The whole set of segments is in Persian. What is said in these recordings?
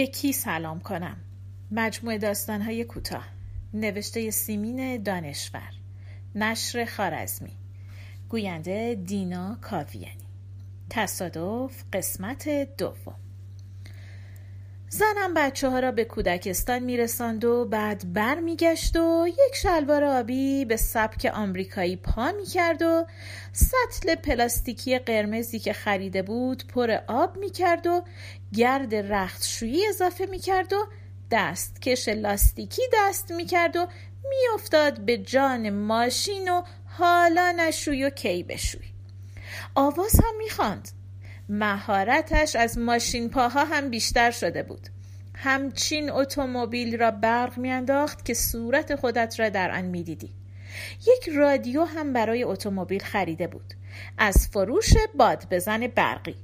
به کی سلام کنم؟ مجموعه داستانهای کوتاه. نوشته سیمین دانشور. نشر خارزمی. گوینده دینا کاویانی. تصادف قسمت دوم. زنم بچه ها را به کودکستان میرساند و بعد بر میگشت و یک شلوار آبی به سبک آمریکایی پا می‌کرد و سطل پلاستیکی قرمزی که خریده بود پر آب می‌کرد و گرد رختشویی اضافه می‌کرد و دست کش لاستیکی دست می‌کرد و میافتاد به جان ماشین و حالا نشوی و کی بشوی. آواز هم می‌خواند. مهارتش از ماشین پاها هم بیشتر شده بود. همچین اتومبیل را برق میانداخت که صورت خودت را در آن می‌دیدی. یک رادیو هم برای اتومبیل خریده بود. از فروش باد بزن برقی.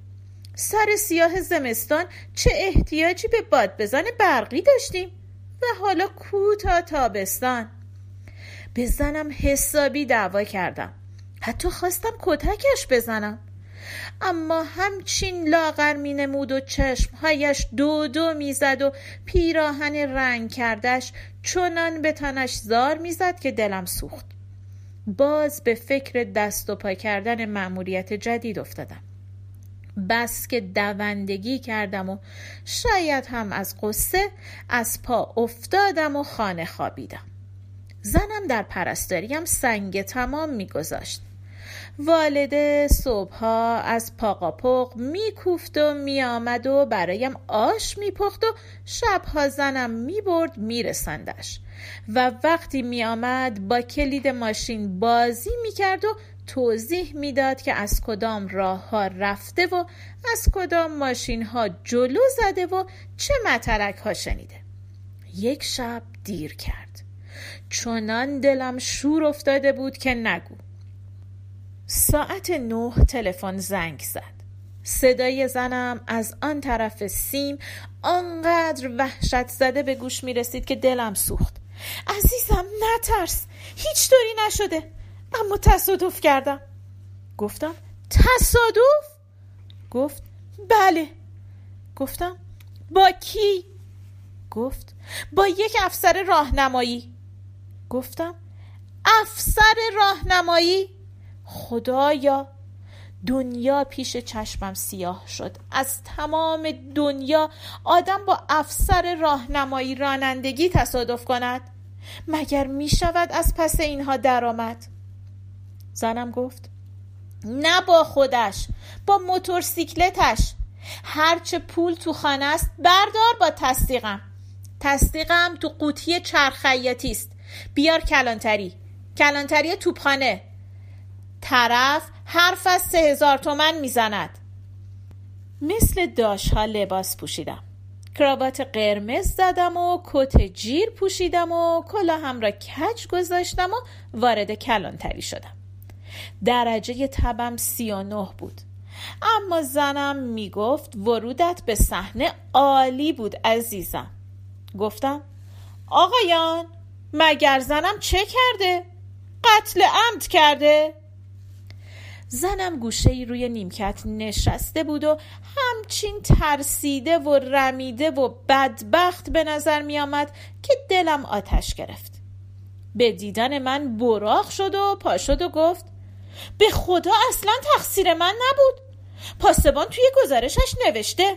سر سیاه زمستان چه احتیاجی به باد بزن برقی داشتیم؟ و حالا کوتا تابستان؟ به زنم حسابی دعوا کردم. حتی خواستم کتکش بزنم. اما همچین لاغر می نمود و چشمهایش دو دو می‌زد و پیراهن رنگ کردش چنان به تنش زار می‌زد که دلم سوخت. باز به فکر دست و پا کردن مأموریت جدید افتادم. بس که دوندگی کردم و شاید هم از قصه از پا افتادم و خانه خوابیدم. زنم در پرستاریم سنگ تمام میگذاشت. والده صبحها از پاقاپق میکوفت و میآمد و برایم آش میپخت و شبها زنم می‌برد میرسندش. و وقتی میآمد با کلید ماشین بازی می‌کرد و توضیح می‌داد که از کدام راه ها رفته و از کدام ماشین ها جلو زده و چه مترک ها شنیده. یک شب دیر کرد. چنان دلم شور افتاده بود که نگو. ساعت نه تلفن زنگ زد. صدای زنم از آن طرف سیم آنقدر وحشت زده به گوش می رسید که دلم سوخت. عزیزم نترس. هیچ طوری نشده. اما تصادف کردم. گفتم تصادف؟ گفت بله. گفتم با کی؟ گفت با یک افسر راهنمایی. گفتم افسر راهنمایی؟ خدایا دنیا پیش چشمم سیاه شد. از تمام دنیا آدم با افسر راهنمایی رانندگی تصادف کند. مگر می شود از پس اینها درآمد؟ زنم گفت نه با خودش با موتورسیکلتش. هرچه پول تو خانه است بردار با تصدیقم. تصدیقم تو قوطی چرخیاتی است. بیار کلانتری. کلانتری توپخانه. طرف حرف از سه هزار تومن می‌زند. مثل داشها لباس پوشیدم. کراوات قرمز زدم و کت جیر پوشیدم و کلاهم را کج گذاشتم و وارد کلانتری شدم. درجه تبم سی و نه بود. اما زنم می‌گفت ورودت به صحنه عالی بود عزیزم. گفتم آقایان مگر زنم چه کرده؟ قتل عمد کرده؟ زنم گوشه ای روی نیمکت نشسته بود و همچین ترسیده و رمیده و بدبخت به نظر می آمد که دلم آتش گرفت. به دیدن من براق شد و پا شد و گفت به خدا اصلا تقصیر من نبود. پاسبان توی گزارشش نوشته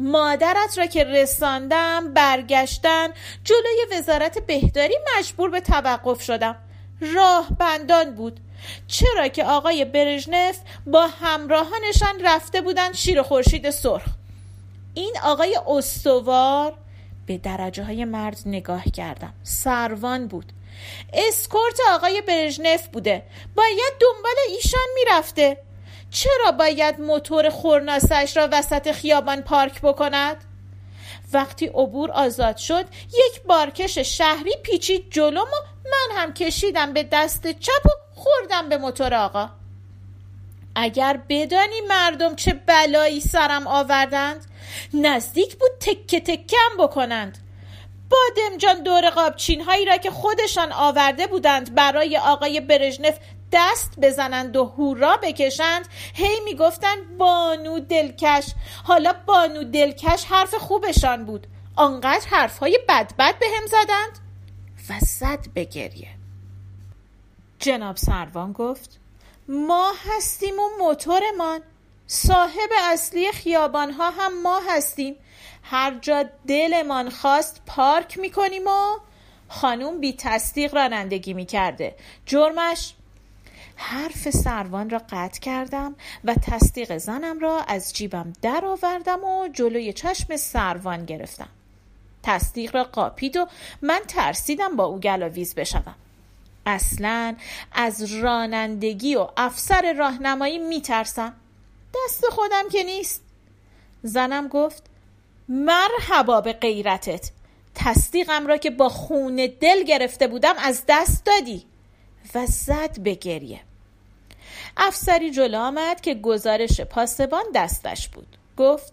مادرت را که رساندم برگشتن جلوی وزارت بهداری مجبور به توقف شدم. راه بندان بود. چرا که آقای برژنف با همراهانشان رفته بودند شیر خورشید سرخ. این آقای استوار به درجه های مرد نگاه کردم. سروان بود. اسکورت آقای برژنف بوده. باید دنبال ایشان می‌رفته. چرا باید موتور خورناسش را وسط خیابان پارک بکند؟ وقتی عبور آزاد شد یک بارکش شهری پیچید جلوم و من هم کشیدم به دست چپ و خوردم به موتور آقا. اگر بدانی مردم چه بلایی سرم آوردند نزدیک بود تکه تکم بکنند. بادم جان دور قابچین هایی را که خودشان آورده بودند برای آقای برژنف دست بزنند و هورا بکشند هی می‌گفتند بانو دلکش. حالا بانو دلکش حرف خوبشان بود. آنقدر حرفهای بدبد به هم زدند. و زد به گریه. جناب سروان گفت ما هستیم و موتورمان. صاحب اصلی خیابان ها هم ما هستیم. هر جا دلمان خواست پارک می‌کنیم و خانوم بی تصدیق رانندگی می‌کرده. جرمش حرف سروان را قطع کردم و تصدیق زنم را از جیبم در آوردم و جلوی چشم سروان گرفتم. تصدیق را قاپید و من ترسیدم با او گلاویز بشوم. اصلا از رانندگی و افسر راهنمایی میترسم. دست خودم که نیست. زنم گفت مرحبا به غیرتت. تصدیقم را که با خون دل گرفته بودم از دست دادی. و زد به گریه. افسری جلو آمد که گزارش پاسبان دستش بود. گفت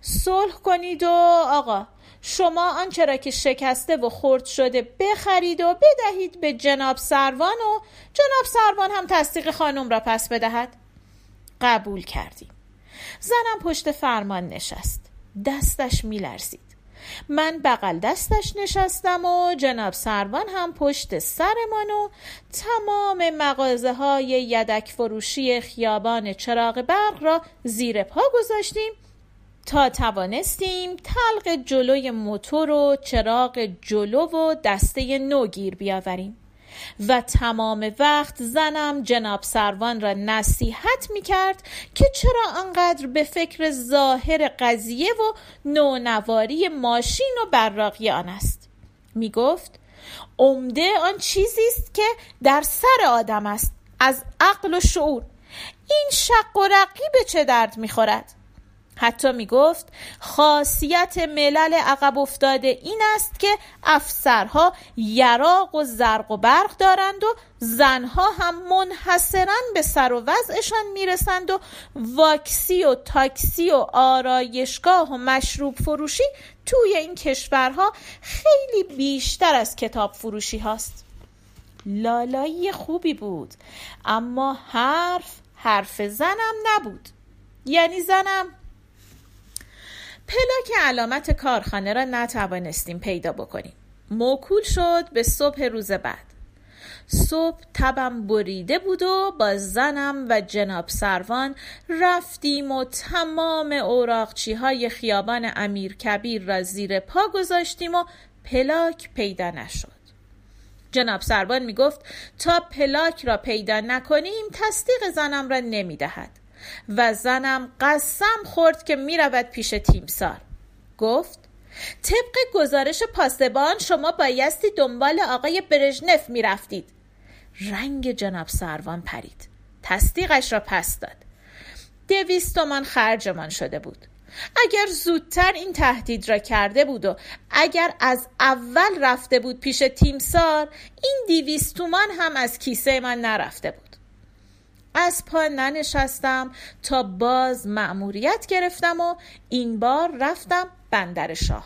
صلح کنید و آقا شما آنچه را که شکسته و خرد شده بخرید و بدهید به جناب سروان و جناب سروان هم تصدیق خانم را پس بدهد. قبول کردیم. زنم پشت فرمان نشست. دستش میلرزید. من بغل دستش نشستم و جناب سروان هم پشت سرمان و تمام مغازه های یدک فروشی خیابان چراغ برق را زیر پا گذاشتیم تا توانستیم تلق جلوی موتور و چراغ جلو و دسته نو گیر بیاوریم. و تمام وقت زنم جناب سروان را نصیحت می کرد که چرا انقدر به فکر ظاهر قضیه و نونواری ماشین و براقی آن است. می گفت عمده آن چیزی است که در سر آدم است از عقل و شعور. این شق و رقی چه درد می خورد حتی می گفت خاصیت ملل عقب افتاده این است که افسرها یراق و زرق و برق دارند و زنها هم منحصرا به سر و وضعشان می‌رسند و واکسی و تاکسی و آرایشگاه و مشروب فروشی توی این کشورها خیلی بیشتر از کتاب فروشی هاست. لالایی خوبی بود اما حرف حرف زنم نبود. یعنی زنم پلاک علامت کارخانه را نتوانستیم پیدا بکنیم. موکول شد به صبح روز بعد. صبح تبم بریده بود و با زنم و جناب سروان رفتیم و تمام اوراقچی های خیابان امیر کبیر را زیر پا گذاشتیم و پلاک پیدا نشد. جناب سروان می گفت تا پلاک را پیدا نکنیم تصدیق زنم را نمی دهد و زنم قسم خورد که می‌رود پیش تیمسار. گفت طبق گزارش پاسبان شما بایستی دنبال آقای برژنف می‌رفتید. رنگ جناب سروان پرید. تصدیقش را پس داد. دویست تومان خرجمان شده بود. اگر زودتر این تهدید را کرده بود و اگر از اول رفته بود پیش تیمسار این دیویست تومان هم از کیسه من نرفته بود. از پا ننشستم تا باز مأموریت گرفتم و این بار رفتم بندر شاه.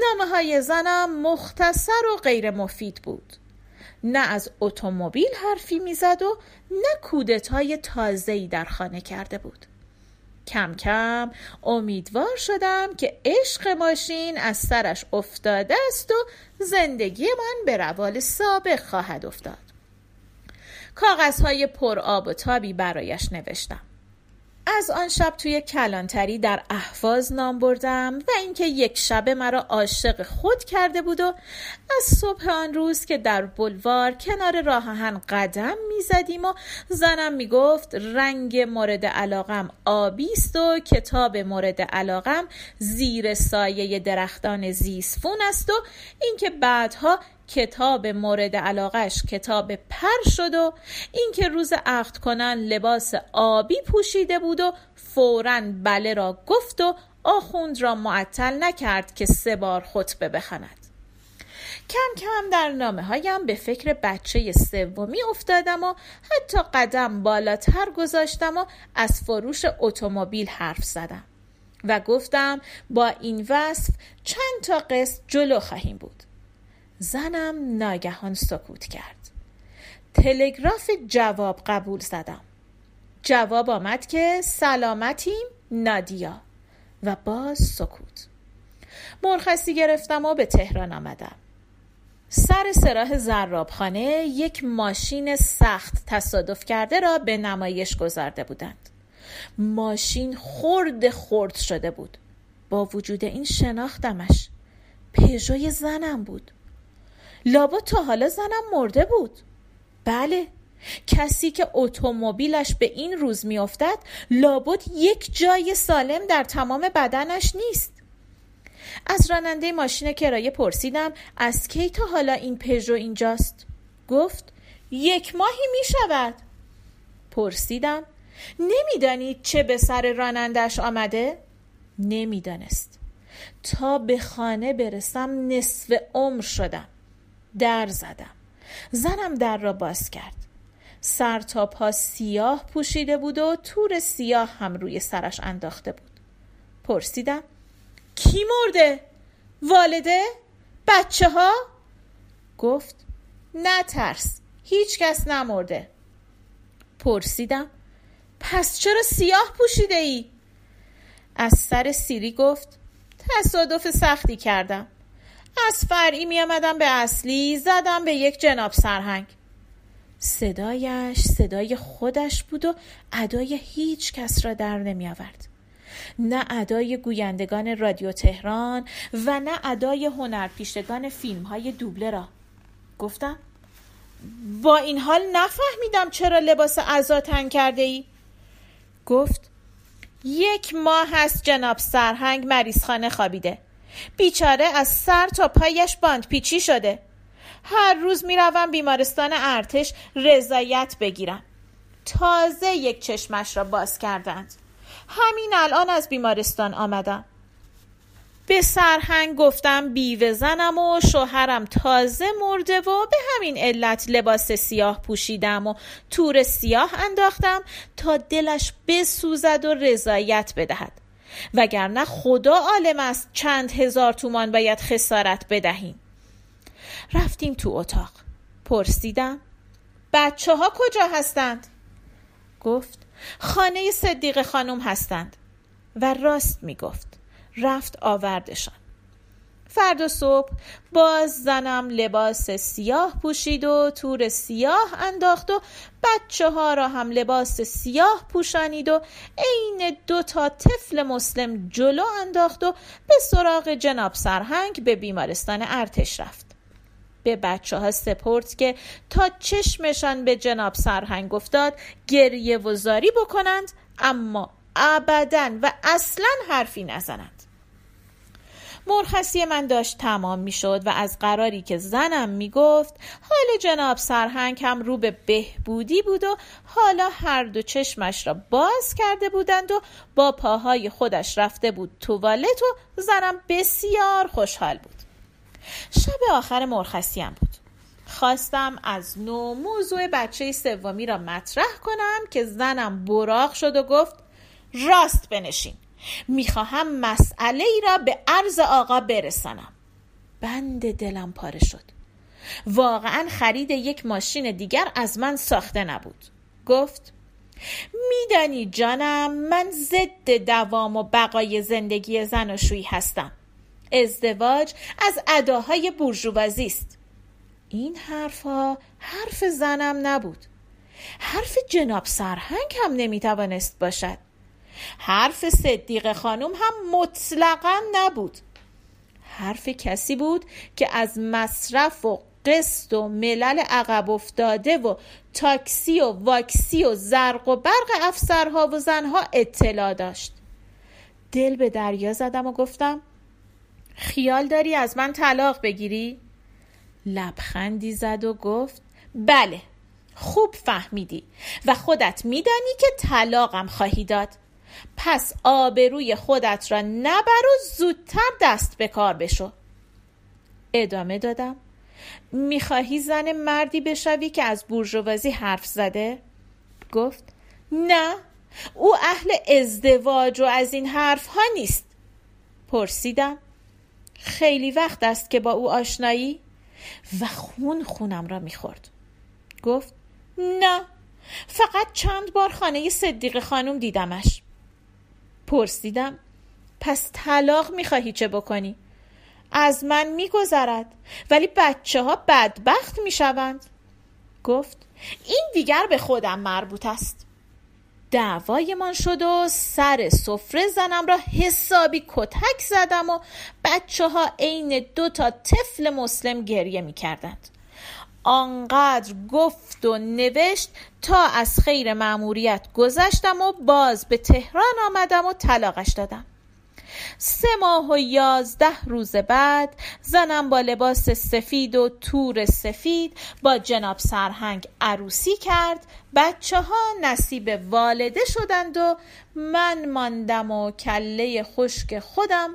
نامه های زنم مختصر و غیر مفید بود. نه از اتومبیل حرفی می‌زد و نه کودتای تازه‌ای در خانه کرده بود. کم کم امیدوار شدم که عشق ماشین از سرش افتاده است و زندگی من به روال سابق خواهد افتاد. کاغذهای پر آب و تابی برایش نوشتم. از آن شب توی کلانتری در احواز نام بردم و اینکه یک شبه مرا عاشق خود کرده بود و از صبح آن روز که در بلوار کنار راه آهن قدم می‌زدیم و زنم می‌گفت رنگ مورد علاقم آبی است و کتاب مورد علاقم زیر سایه درختان زیسفون است و اینکه بعدها کتاب مورد علاقش کتاب پر شد و اینکه روز عقد کنن لباس آبی پوشیده بود و فورا بله را گفت و آخوند را معطل نکرد که سه بار خطبه بخواند. کم کم در نامه هایم به فکر بچه سومی افتادم و حتی قدم بالاتر گذاشتم و از فروش اتومبیل حرف زدم و گفتم با این وصف چند تا قسط جلو خواهیم بود. زنم ناگهان سکوت کرد. تلگراف جواب قبول زدم. جواب آمد که سلامتیم نادیا. و باز سکوت. مرخصی گرفتم و به تهران آمدم. سر سراح زرابخانه یک ماشین سخت تصادف کرده را به نمایش گذارده بودند. ماشین خرد خرد شده بود. با وجود این شناختمش پژوی زنم بود. لابا تا حالا زنم مرده بود. بله. کسی که اتومبیلش به این روز میافتد لابد یک جای سالم در تمام بدنش نیست. از راننده ماشین کرایه پرسیدم از کی تا حالا این پژو اینجاست؟ گفت یک ماهی می شود پرسیدم نمی‌دانید چه به سر رانندش آمده؟ نمی‌دانست. تا به خانه برسم نصف عمر شدم. در زدم زنم در را باز کرد سر تا پا سیاه پوشیده بود و تور سیاه هم روی سرش انداخته بود پرسیدم کی مرده؟ والده؟ بچه ها؟ گفت نه ترس هیچ کس نمرده پرسیدم پس چرا سیاه پوشیده ای؟ از سر سیری گفت تصادف سختی کردم از فرعی می آمدم به اصلی زدم به یک جناب سرهنگ. صدایش صدای خودش بود و ادای هیچ کس را در نمی آورد نه ادای گویندگان رادیو تهران و نه ادای هنرپیشگان فیلم های دوبله را. گفتم با این حال نفهمیدم چرا لباس ازا تنگ کرده ای؟ گفت یک ماه هست جناب سرهنگ مریضخانه خوابیده. بیچاره از سر تا پایش باند. پیچی شده. هر روز می‌روم بیمارستان ارتش رضایت بگیرم. تازه یک چشمش را باز کردند. همین الان از بیمارستان آمدم. به سرهنگ گفتم بیوه زنم و شوهرم تازه مرده و به همین علت لباس سیاه پوشیدم و تور سیاه انداختم تا دلش بسوزد و رضایت بدهد. وگرنه خدا عالم است چند هزار تومان باید خسارت بدهیم. رفتیم تو اتاق. پرسیدم بچه ها کجا هستند؟ گفت خانه صدیق خانم هستند. و راست می گفت رفت آوردشان. فردا صبح باز زنم لباس سیاه پوشید و تور سیاه انداخت و بچه ها را هم لباس سیاه پوشانید و عین دو تا طفل مسلم جلو انداخت و به سراغ جناب سرهنگ به بیمارستان ارتش رفت. به بچه ها سپرد که تا چشمشان به جناب سرهنگ افتاد گریه و زاری بکنند اما ابدا و اصلا حرفی نزنند. مرخصی من داشت تمام می شد و از قراری که زنم می گفت حال جناب سرهنگ هم رو به بهبودی بود و حالا هر دو چشمش را باز کرده بودند و با پاهای خودش رفته بود توالت و زنم بسیار خوشحال بود. شب آخر مرخصیم بود. خواستم از نو موضوع بچه سومی را مطرح کنم که زنم براق شد و گفت راست بنشین. می‌خواهم مسئله ای را به عرض آقا برسانم. بند دلم پاره شد. واقعا خرید یک ماشین دیگر از من ساخته نبود. گفت میدانی جانم من ضد دوام و بقای زندگی زناشویی هستم. ازدواج از اداهای بورژوازی است. این حرفها حرف زنم نبود. حرف جناب سرهنگ هم نمی‌توانست باشد. حرف صدیق خانم هم مطلقا نبود. حرف کسی بود که از مصرف و قسط و ملل عقب افتاده و تاکسی و واکسی و زرق و برق افسرها و زنها اطلاع داشت. دل به دریا زدم و گفتم خیال داری از من طلاق بگیری؟ لبخندی زد و گفت بله خوب فهمیدی و خودت میدانی که طلاقم خواهی داد. پس آبروی خودت را نبر و زودتر دست به کار بشو. ادامه دادم. می‌خواهی زن مردی بشوی که از بورژوازی حرف زده؟ گفت نه او اهل ازدواج و از این حرف ها نیست. پرسیدم خیلی وقت است که با او آشنایی؟ و خون خونم را می‌خورد. گفت نه فقط چند بار خانه صدیق خانم دیدمش. پرسیدم پس طلاق می‌خواهی چه بکنی؟ از من میگذرد ولی بچه ها بدبخت می‌شوند گفت این دیگر به خودم مربوط است دعوایمان شد و سر سفره زنم را حسابی کتک زدم و بچه ها عین دو تا طفل مسلم گریه می کردند. آنقدر گفت و نوشت تا از خیر معموریت گذشتم و باز به تهران آمدم و طلاقش دادم. سه ماه و یازده روز بعد زنم با لباس سفید و تور سفید با جناب سرهنگ عروسی کرد. بچه ها نصیب والده شدند و من ماندم و کله خشک خودم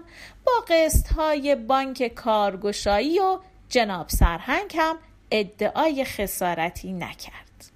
با قسط های بانک کارگشایی و جناب سرهنگ هم ادعای خسارتی نکرد.